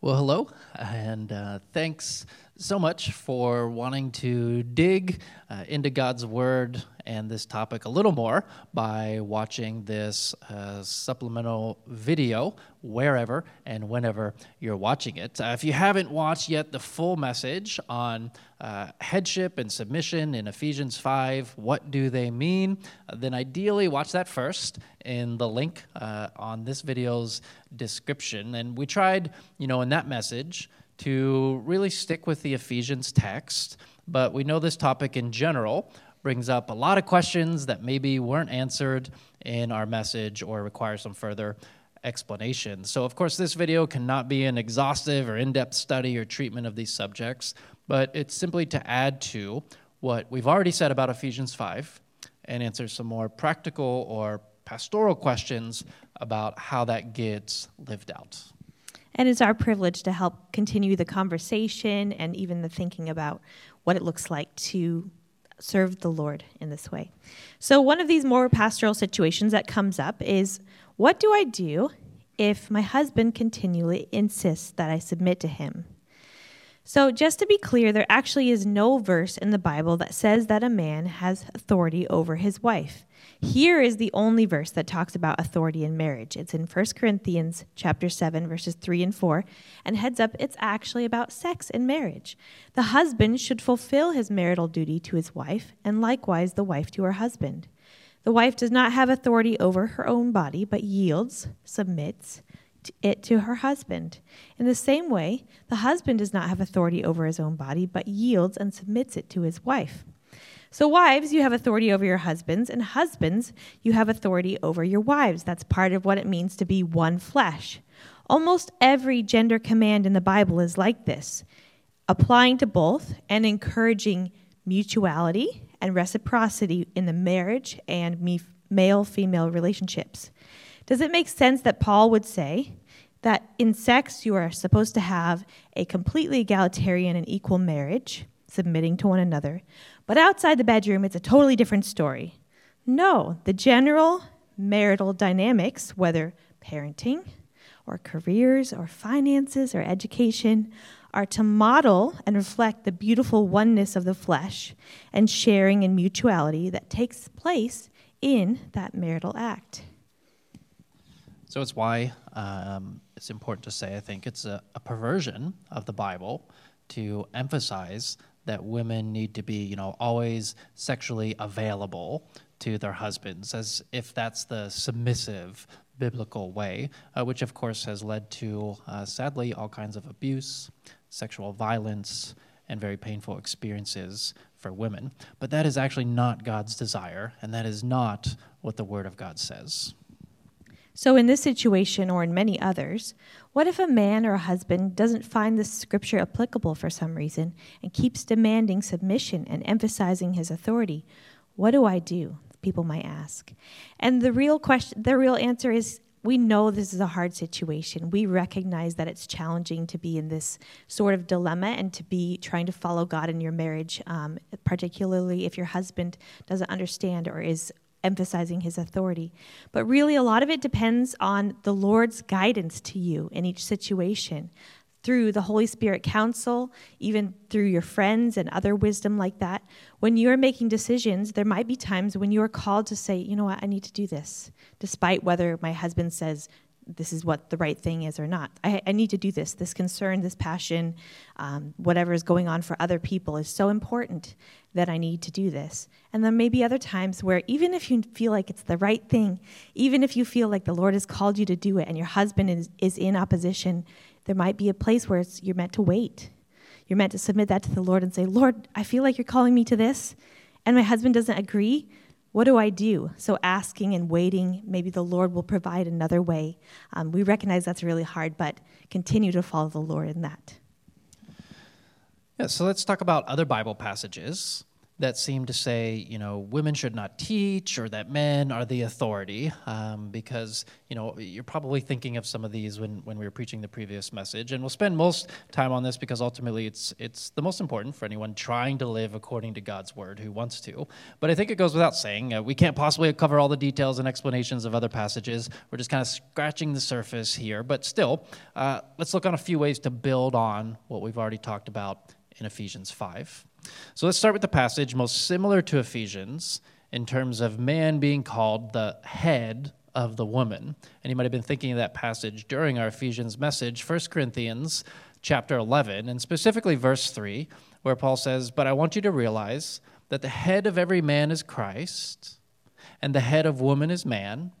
Well, hello, and uh, thanks so much for wanting to dig uh, into God's Word and this topic a little more by watching this uh, supplemental video wherever and whenever you're watching it. Uh, if you haven't watched yet the full message on uh, headship and submission in Ephesians 5, what do they mean? Uh, then ideally watch that first in the link uh, on this video's description. And we tried, you know, in that message to really stick with the Ephesians text, but we know this topic in general brings up a lot of questions that maybe weren't answered in our message or require some further explanation. So, of course, this video cannot be an exhaustive or in depth study or treatment of these subjects, but it's simply to add to what we've already said about Ephesians 5 and answer some more practical or pastoral questions about how that gets lived out. And it's our privilege to help continue the conversation and even the thinking about what it looks like to serve the Lord in this way. So, one of these more pastoral situations that comes up is what do I do if my husband continually insists that I submit to him? So, just to be clear, there actually is no verse in the Bible that says that a man has authority over his wife. Here is the only verse that talks about authority in marriage. It's in 1 Corinthians chapter 7 verses 3 and 4, and heads up it's actually about sex in marriage. The husband should fulfill his marital duty to his wife, and likewise the wife to her husband. The wife does not have authority over her own body, but yields, submits it to her husband. In the same way, the husband does not have authority over his own body, but yields and submits it to his wife. So, wives, you have authority over your husbands, and husbands, you have authority over your wives. That's part of what it means to be one flesh. Almost every gender command in the Bible is like this, applying to both and encouraging mutuality and reciprocity in the marriage and male female relationships. Does it make sense that Paul would say that in sex you are supposed to have a completely egalitarian and equal marriage, submitting to one another, but outside the bedroom, it's a totally different story. No, the general marital dynamics, whether parenting or careers or finances or education, are to model and reflect the beautiful oneness of the flesh and sharing and mutuality that takes place in that marital act. So it's why um, it's important to say, I think it's a, a perversion of the Bible to emphasize that women need to be, you know, always sexually available to their husbands, as if that's the submissive biblical way, uh, which of course has led to, uh, sadly, all kinds of abuse, sexual violence, and very painful experiences for women. But that is actually not God's desire, and that is not what the Word of God says. So, in this situation or in many others, what if a man or a husband doesn't find this scripture applicable for some reason and keeps demanding submission and emphasizing his authority? What do I do? People might ask. And the real question, the real answer is we know this is a hard situation. We recognize that it's challenging to be in this sort of dilemma and to be trying to follow God in your marriage, um, particularly if your husband doesn't understand or is emphasizing his authority. But really, a lot of it depends on the Lord's guidance to you in each situation through the Holy Spirit counsel, even through your friends and other wisdom like that. When you're making decisions, there might be times when you are called to say, you know what, I need to do this, despite whether my husband says, this is what the right thing is or not. I, I need to do this. This concern, this passion, um, whatever is going on for other people is so important that I need to do this. And then maybe other times where even if you feel like it's the right thing, even if you feel like the Lord has called you to do it and your husband is, is in opposition, there might be a place where you're meant to wait. You're meant to submit that to the Lord and say, Lord, I feel like you're calling me to this, and my husband doesn't agree what do I do? So, asking and waiting, maybe the Lord will provide another way. Um, we recognize that's really hard, but continue to follow the Lord in that. Yeah, so let's talk about other Bible passages that seem to say, you know, women should not teach or that men are the authority, um, because, you know, you're probably thinking of some of these when, when we were preaching the previous message. And we'll spend most time on this because ultimately it's, it's the most important for anyone trying to live according to God's word who wants to. But I think it goes without saying, uh, we can't possibly cover all the details and explanations of other passages. We're just kind of scratching the surface here. But still, uh, let's look on a few ways to build on what we've already talked about in Ephesians 5. So let's start with the passage most similar to Ephesians in terms of man being called the head of the woman. And you might have been thinking of that passage during our Ephesians message, 1 Corinthians chapter 11, and specifically verse 3, where Paul says, But I want you to realize that the head of every man is Christ, and the head of woman is man,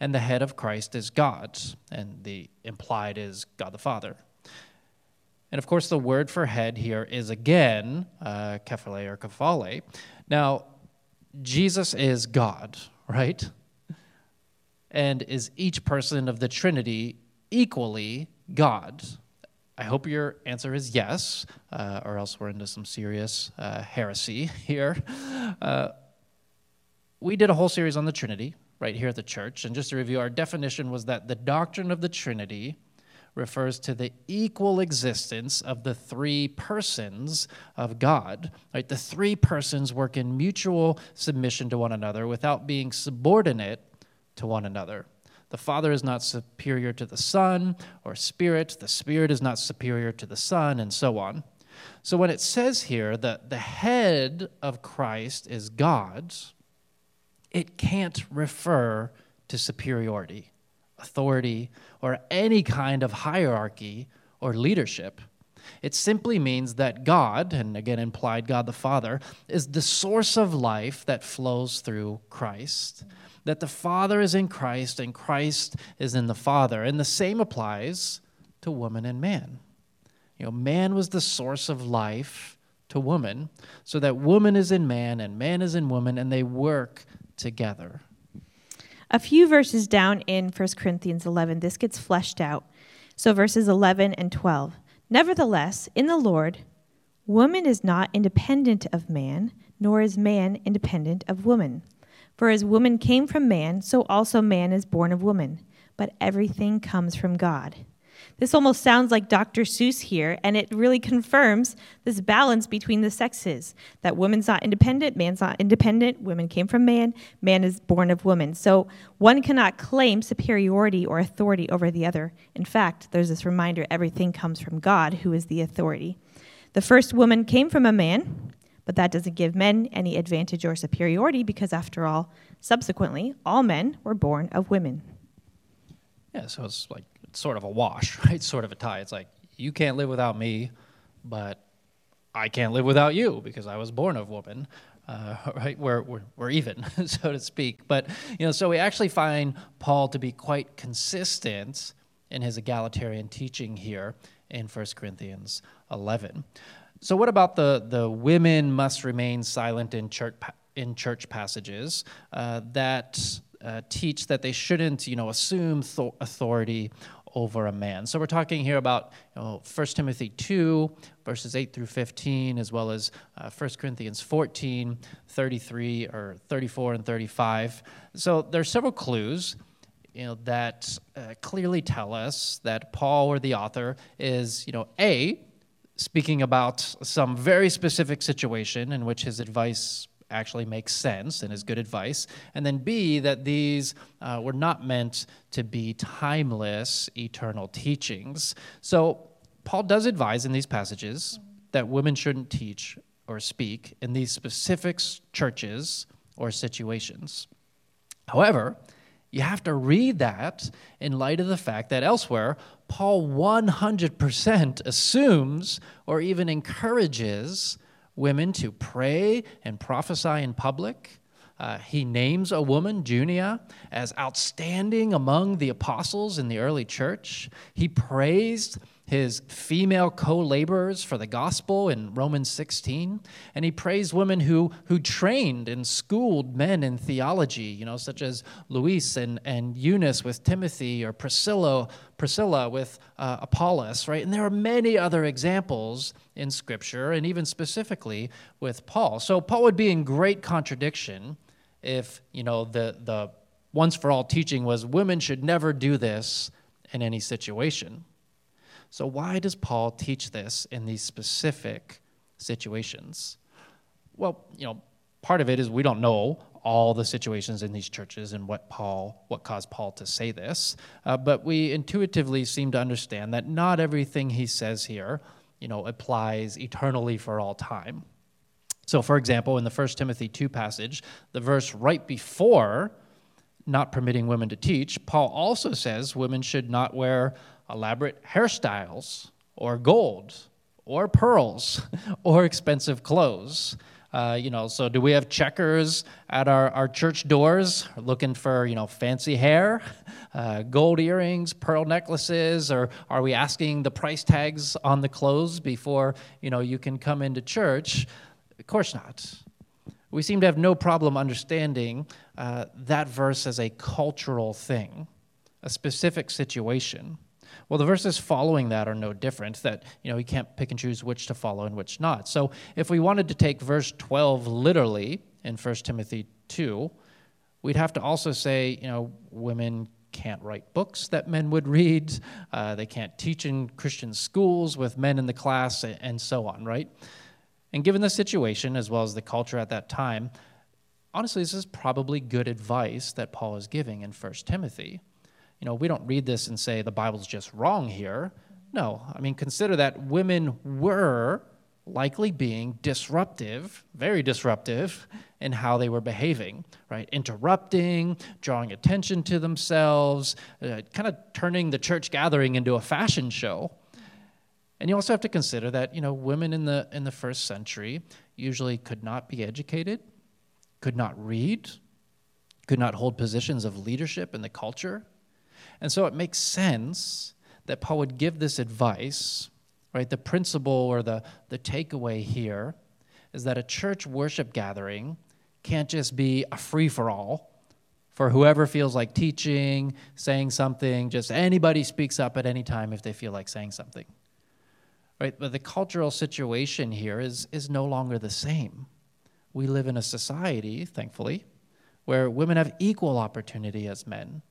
and the head of Christ is God. And the implied is God the Father. And of course, the word for head here is again uh, kephale or kephale. Now, Jesus is God, right? And is each person of the Trinity equally God? I hope your answer is yes, uh, or else we're into some serious uh, heresy here. Uh, we did a whole series on the Trinity right here at the church, and just to review, our definition was that the doctrine of the Trinity refers to the equal existence of the three persons of God. Right? The three persons work in mutual submission to one another without being subordinate to one another. The Father is not superior to the Son or Spirit, the Spirit is not superior to the Son, and so on. So when it says here that the head of Christ is God, it can't refer to superiority authority, or any kind of hierarchy or leadership. It simply means that God, and again implied God the Father, is the source of life that flows through Christ. That the Father is in Christ and Christ is in the Father. And the same applies to woman and man. You know, man was the source of life to woman, so that woman is in man and man is in woman, and they work together. A few verses down in 1 Corinthians 11, this gets fleshed out. So verses 11 and 12. Nevertheless, in the Lord, woman is not independent of man, nor is man independent of woman. For as woman came from man, so also man is born of woman. But everything comes from God. This almost sounds like Dr. Seuss here, and it really confirms this balance between the sexes that woman's not independent, man's not independent, women came from man, man is born of woman. So one cannot claim superiority or authority over the other. In fact, there's this reminder everything comes from God, who is the authority. The first woman came from a man, but that doesn't give men any advantage or superiority because, after all, subsequently, all men were born of women. Yeah, so it's like sort of a wash, right? Sort of a tie. It's like you can't live without me, but I can't live without you because I was born of woman. Uh, right, we're, we're, we're even, so to speak. But, you know, so we actually find Paul to be quite consistent in his egalitarian teaching here in 1 Corinthians 11. So, what about the, the women must remain silent in church, in church passages uh, that uh, teach that they shouldn't, you know, assume th- authority over a man. So we're talking here about you know, 1 Timothy 2, verses 8 through 15, as well as uh, 1 Corinthians 14, 33 or 34 and 35. So there are several clues you know, that uh, clearly tell us that Paul or the author is, you know, A, speaking about some very specific situation in which his advice actually makes sense and is good advice. And then B, that these uh, were not meant to be timeless, eternal teachings. So Paul does advise in these passages that women shouldn't teach or speak in these specific churches or situations. However, you have to read that in light of the fact that elsewhere, Paul 100% assumes or even encourages women to pray and prophesy in public. Uh, he names a woman, Junia, as outstanding among the apostles in the early church. He praised his female co laborers for the gospel in Romans 16. And he praised women who, who trained and schooled men in theology, you know, such as Lois and, and Eunice with Timothy or Priscilla, Priscilla with uh, Apollos, right? And there are many other examples in Scripture, and even specifically with Paul. So Paul would be in great contradiction if, you know, the, the once for all teaching was women should never do this in any situation. So, why does Paul teach this in these specific situations? Well, you know, part of it is we don't know all the situations in these churches and what Paul, what caused Paul to say this, uh, but we intuitively seem to understand that not everything he says here, you know, applies eternally for all time. So, for example, in the 1 Timothy 2 passage, the verse right before not permitting women to teach, Paul also says women should not wear elaborate hairstyles or gold or pearls or expensive clothes. Uh, you know, so do we have checkers at our, our church doors looking for, you know, fancy hair, uh, gold earrings, pearl necklaces, or are we asking the price tags on the clothes before, you know, you can come into church? Of course not. We seem to have no problem understanding uh, that verse as a cultural thing, a specific situation. Well, the verses following that are no different, that, you know, you can't pick and choose which to follow and which not. So if we wanted to take verse 12 literally in 1 Timothy 2, we'd have to also say, you know, women can't write books that men would read, uh, they can't teach in Christian schools with men in the class, and so on, right? And given the situation, as well as the culture at that time, honestly, this is probably good advice that Paul is giving in 1 Timothy you know, we don't read this and say the Bible's just wrong here. No, I mean, consider that women were likely being disruptive, very disruptive, in how they were behaving, right? Interrupting, drawing attention to themselves, uh, kind of turning the church gathering into a fashion show. And you also have to consider that, you know, women in the, in the first century usually could not be educated, could not read, could not hold positions of leadership in the culture. And so it makes sense that Paul would give this advice, right? The principle or the, the takeaway here is that a church worship gathering can't just be a free for all for whoever feels like teaching, saying something, just anybody speaks up at any time if they feel like saying something. Right? But the cultural situation here is, is no longer the same. We live in a society, thankfully, where women have equal opportunity as men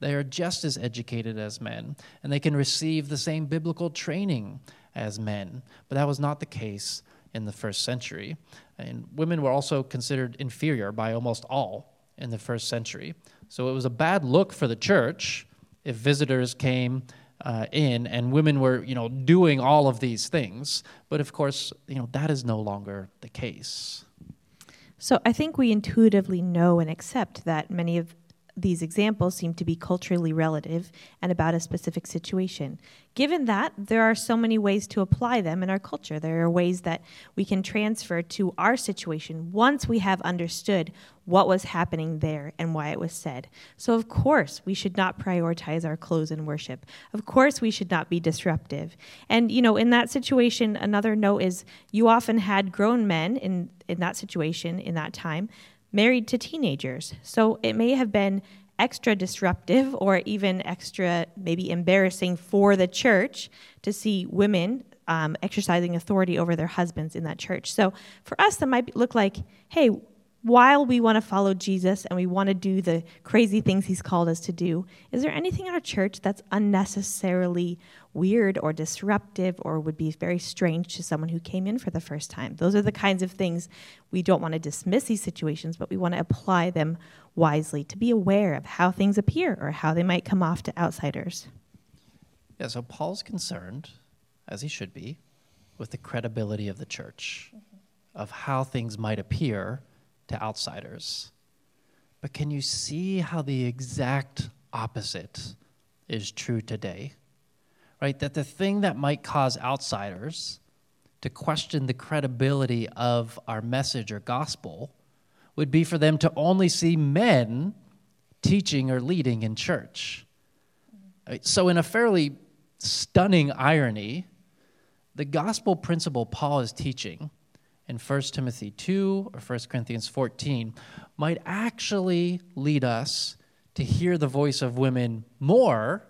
they are just as educated as men, and they can receive the same biblical training as men. But that was not the case in the first century. And women were also considered inferior by almost all in the first century. So it was a bad look for the church if visitors came uh, in and women were, you know, doing all of these things. But of course, you know, that is no longer the case. So I think we intuitively know and accept that many of these examples seem to be culturally relative and about a specific situation. Given that, there are so many ways to apply them in our culture. There are ways that we can transfer to our situation once we have understood what was happening there and why it was said. So, of course, we should not prioritize our clothes in worship. Of course, we should not be disruptive. And, you know, in that situation, another note is you often had grown men in, in that situation, in that time, married to teenagers. So it may have been extra disruptive or even extra maybe embarrassing for the church to see women um, exercising authority over their husbands in that church. So for us, that might look like, hey, while we want to follow Jesus and we want to do the crazy things he's called us to do, is there anything in our church that's unnecessarily weird or disruptive or would be very strange to someone who came in for the first time? Those are the kinds of things we don't want to dismiss these situations, but we want to apply them wisely to be aware of how things appear or how they might come off to outsiders. Yeah, so Paul's concerned, as he should be, with the credibility of the church, mm-hmm. of how things might appear to outsiders. But can you see how the exact opposite is true today? Right? That the thing that might cause outsiders to question the credibility of our message or gospel would be for them to only see men teaching or leading in church. So, in a fairly stunning irony, the gospel principle Paul is teaching in 1 Timothy 2 or 1 Corinthians 14 might actually lead us to hear the voice of women more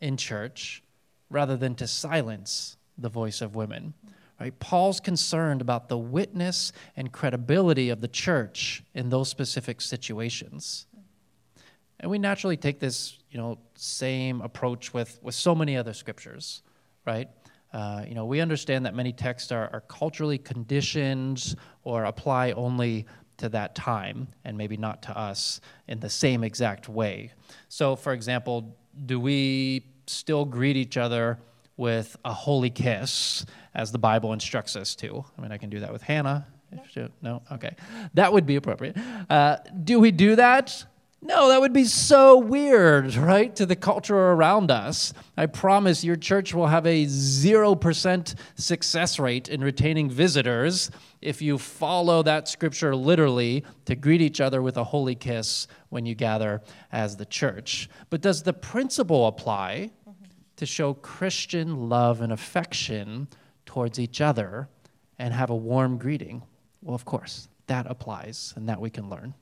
in church rather than to silence the voice of women. Right? Paul's concerned about the witness and credibility of the church in those specific situations. And we naturally take this, you know, same approach with, with so many other scriptures, right? Uh, you know, we understand that many texts are, are culturally conditioned or apply only to that time and maybe not to us in the same exact way. So, for example, do we still greet each other with a holy kiss as the Bible instructs us to? I mean, I can do that with Hannah. No, no? okay. That would be appropriate. Uh, do we do that? No, that would be so weird, right, to the culture around us. I promise your church will have a 0% success rate in retaining visitors if you follow that scripture literally to greet each other with a holy kiss when you gather as the church. But does the principle apply to show Christian love and affection towards each other and have a warm greeting? Well, of course, that applies and that we can learn.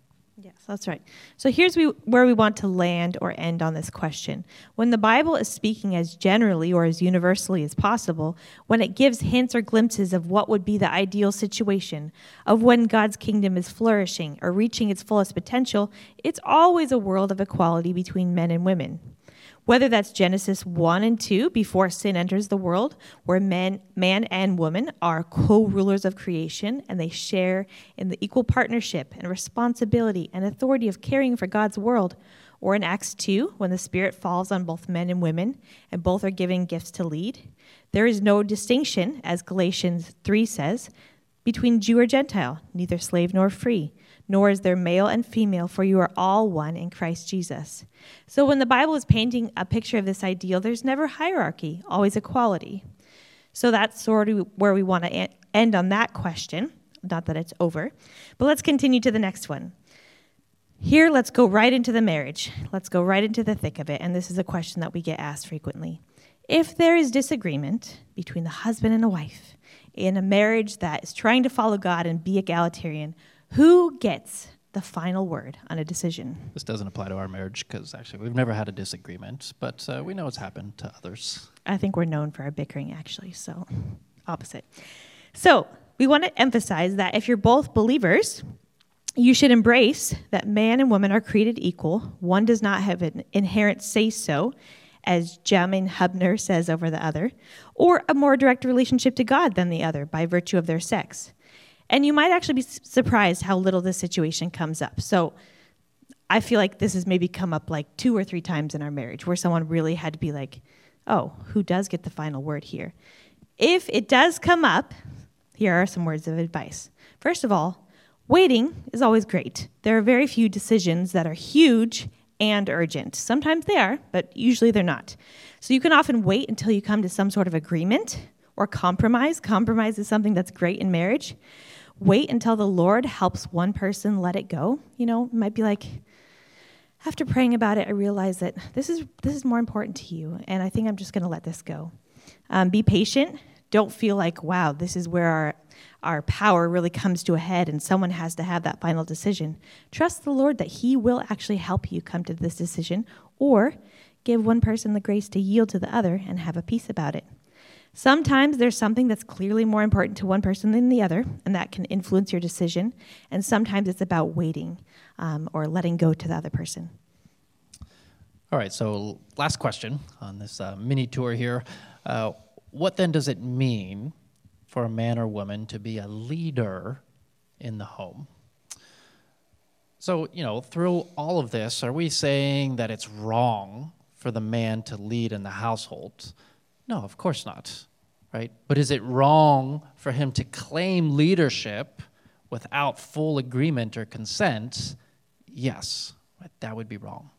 Yes, that's right. So here's we, where we want to land or end on this question. When the Bible is speaking as generally or as universally as possible, when it gives hints or glimpses of what would be the ideal situation, of when God's kingdom is flourishing or reaching its fullest potential, it's always a world of equality between men and women whether that's Genesis 1 and 2, before sin enters the world, where men, man and woman are co rulers of creation and they share in the equal partnership and responsibility and authority of caring for God's world, or in Acts 2, when the Spirit falls on both men and women and both are given gifts to lead. There is no distinction, as Galatians 3 says, between Jew or Gentile, neither slave nor free nor is there male and female, for you are all one in Christ Jesus. So when the Bible is painting a picture of this ideal, there's never hierarchy, always equality. So that's sort of where we want to end on that question. Not that it's over, but let's continue to the next one. Here, let's go right into the marriage. Let's go right into the thick of it. And this is a question that we get asked frequently. If there is disagreement between the husband and a wife in a marriage that is trying to follow God and be egalitarian, who gets the final word on a decision? This doesn't apply to our marriage because actually we've never had a disagreement, but uh, we know it's happened to others. I think we're known for our bickering, actually, so opposite. So we want to emphasize that if you're both believers, you should embrace that man and woman are created equal. One does not have an inherent say so, as Jamin Hubner says over the other, or a more direct relationship to God than the other by virtue of their sex. And you might actually be surprised how little this situation comes up. So I feel like this has maybe come up like two or three times in our marriage where someone really had to be like, oh, who does get the final word here? If it does come up, here are some words of advice. First of all, waiting is always great. There are very few decisions that are huge and urgent. Sometimes they are, but usually they're not. So you can often wait until you come to some sort of agreement or compromise. Compromise is something that's great in marriage wait until the Lord helps one person let it go. You know, it might be like, after praying about it, I realized that this is this is more important to you, and I think I'm just going to let this go. Um, be patient. Don't feel like, wow, this is where our our power really comes to a head, and someone has to have that final decision. Trust the Lord that He will actually help you come to this decision, or give one person the grace to yield to the other and have a peace about it. Sometimes there's something that's clearly more important to one person than the other, and that can influence your decision. And sometimes it's about waiting um, or letting go to the other person. All right, so last question on this uh, mini tour here. Uh, what then does it mean for a man or woman to be a leader in the home? So, you know, through all of this, are we saying that it's wrong for the man to lead in the household? No, of course not. Right? But is it wrong for him to claim leadership without full agreement or consent? Yes, that would be wrong.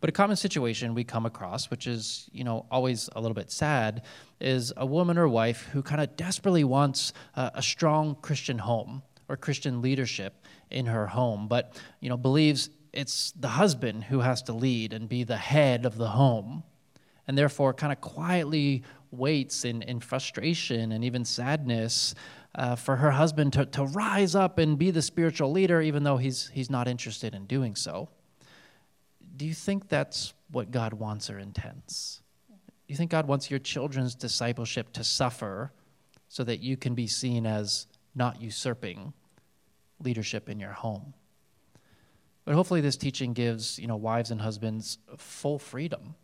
But a common situation we come across, which is, you know, always a little bit sad, is a woman or wife who kind of desperately wants a, a strong Christian home or Christian leadership in her home, but, you know, believes it's the husband who has to lead and be the head of the home and therefore kind of quietly waits in, in frustration and even sadness uh, for her husband to, to rise up and be the spiritual leader, even though he's, he's not interested in doing so. Do you think that's what God wants or intends? Do you think God wants your children's discipleship to suffer so that you can be seen as not usurping leadership in your home? But hopefully, this teaching gives you know wives and husbands full freedom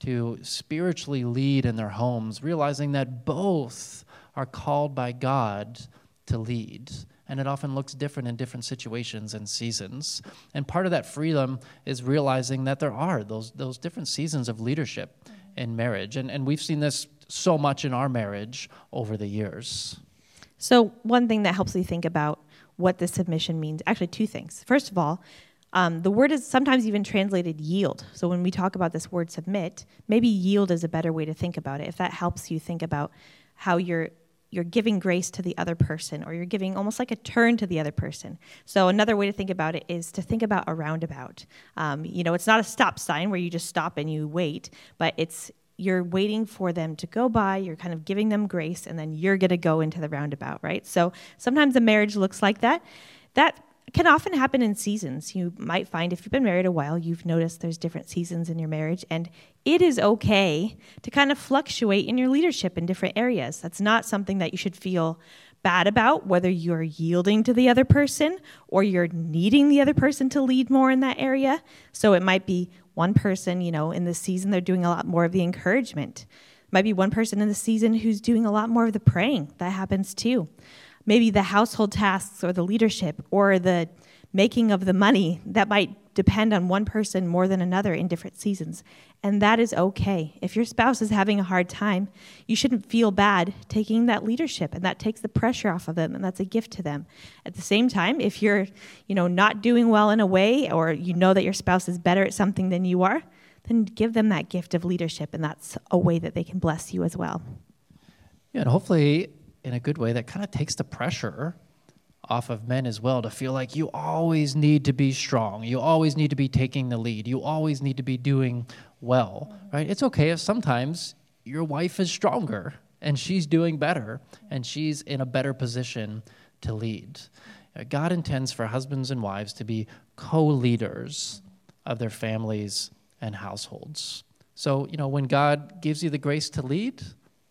to spiritually lead in their homes, realizing that both are called by God to lead. And it often looks different in different situations and seasons. And part of that freedom is realizing that there are those, those different seasons of leadership in marriage. And, and we've seen this so much in our marriage over the years. So, one thing that helps me think about what this submission means actually, two things. First of all, um, the word is sometimes even translated yield. So when we talk about this word submit, maybe yield is a better way to think about it. If that helps you think about how you're you're giving grace to the other person or you're giving almost like a turn to the other person so another way to think about it is to think about a roundabout um, you know it's not a stop sign where you just stop and you wait but it's you're waiting for them to go by you're kind of giving them grace and then you're going to go into the roundabout right so sometimes a marriage looks like that that can often happen in seasons. You might find if you've been married a while, you've noticed there's different seasons in your marriage, and it is okay to kind of fluctuate in your leadership in different areas. That's not something that you should feel bad about, whether you're yielding to the other person or you're needing the other person to lead more in that area. So it might be one person, you know, in the season they're doing a lot more of the encouragement. Might be one person in the season who's doing a lot more of the praying. That happens too maybe the household tasks or the leadership or the making of the money that might depend on one person more than another in different seasons. And that is okay. If your spouse is having a hard time, you shouldn't feel bad taking that leadership and that takes the pressure off of them and that's a gift to them. At the same time, if you're, you know, not doing well in a way or you know that your spouse is better at something than you are, then give them that gift of leadership and that's a way that they can bless you as well. Yeah, and hopefully in a good way that kind of takes the pressure off of men as well to feel like you always need to be strong. You always need to be taking the lead. You always need to be doing well, right? It's okay if sometimes your wife is stronger and she's doing better and she's in a better position to lead. Uh, God intends for husbands and wives to be co leaders of their families and households. So, you know, when God gives you the grace to lead,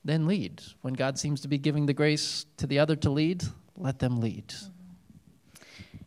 then lead. When God seems to be giving the grace to the other to lead, let them lead.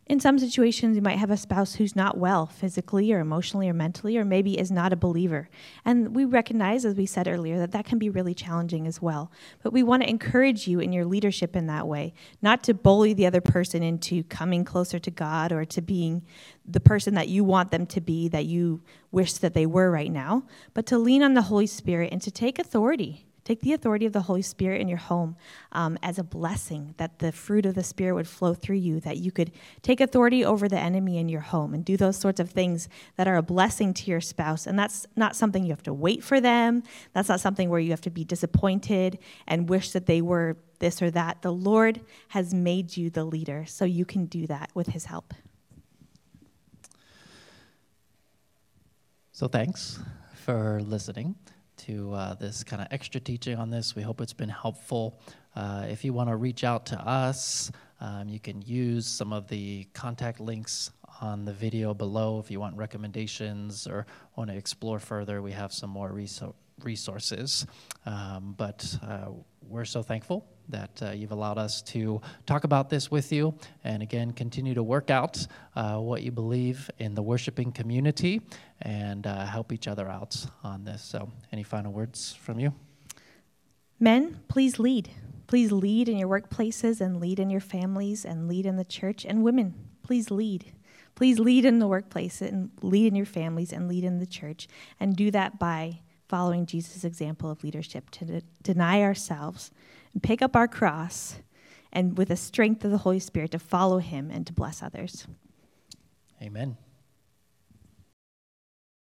In some situations, you might have a spouse who's not well physically or emotionally or mentally, or maybe is not a believer. And we recognize, as we said earlier, that that can be really challenging as well. But we want to encourage you in your leadership in that way, not to bully the other person into coming closer to God or to being the person that you want them to be, that you wish that they were right now, but to lean on the Holy Spirit and to take authority Take the authority of the Holy Spirit in your home um, as a blessing, that the fruit of the Spirit would flow through you, that you could take authority over the enemy in your home and do those sorts of things that are a blessing to your spouse. And that's not something you have to wait for them. That's not something where you have to be disappointed and wish that they were this or that. The Lord has made you the leader, so you can do that with His help. So, thanks for listening to uh, this kind of extra teaching on this. We hope it's been helpful. Uh, if you want to reach out to us, um, you can use some of the contact links on the video below if you want recommendations or want to explore further. We have some more resources. Um, but uh, we're so thankful that uh, you've allowed us to talk about this with you. And again, continue to work out uh, what you believe in the worshiping community and uh, help each other out on this. So, any final words from you? Men, please lead. Please lead in your workplaces and lead in your families and lead in the church. And women, please lead. Please lead in the workplace and lead in your families and lead in the church. And do that by following Jesus' example of leadership to de- deny ourselves and pick up our cross and with the strength of the Holy Spirit to follow him and to bless others. Amen.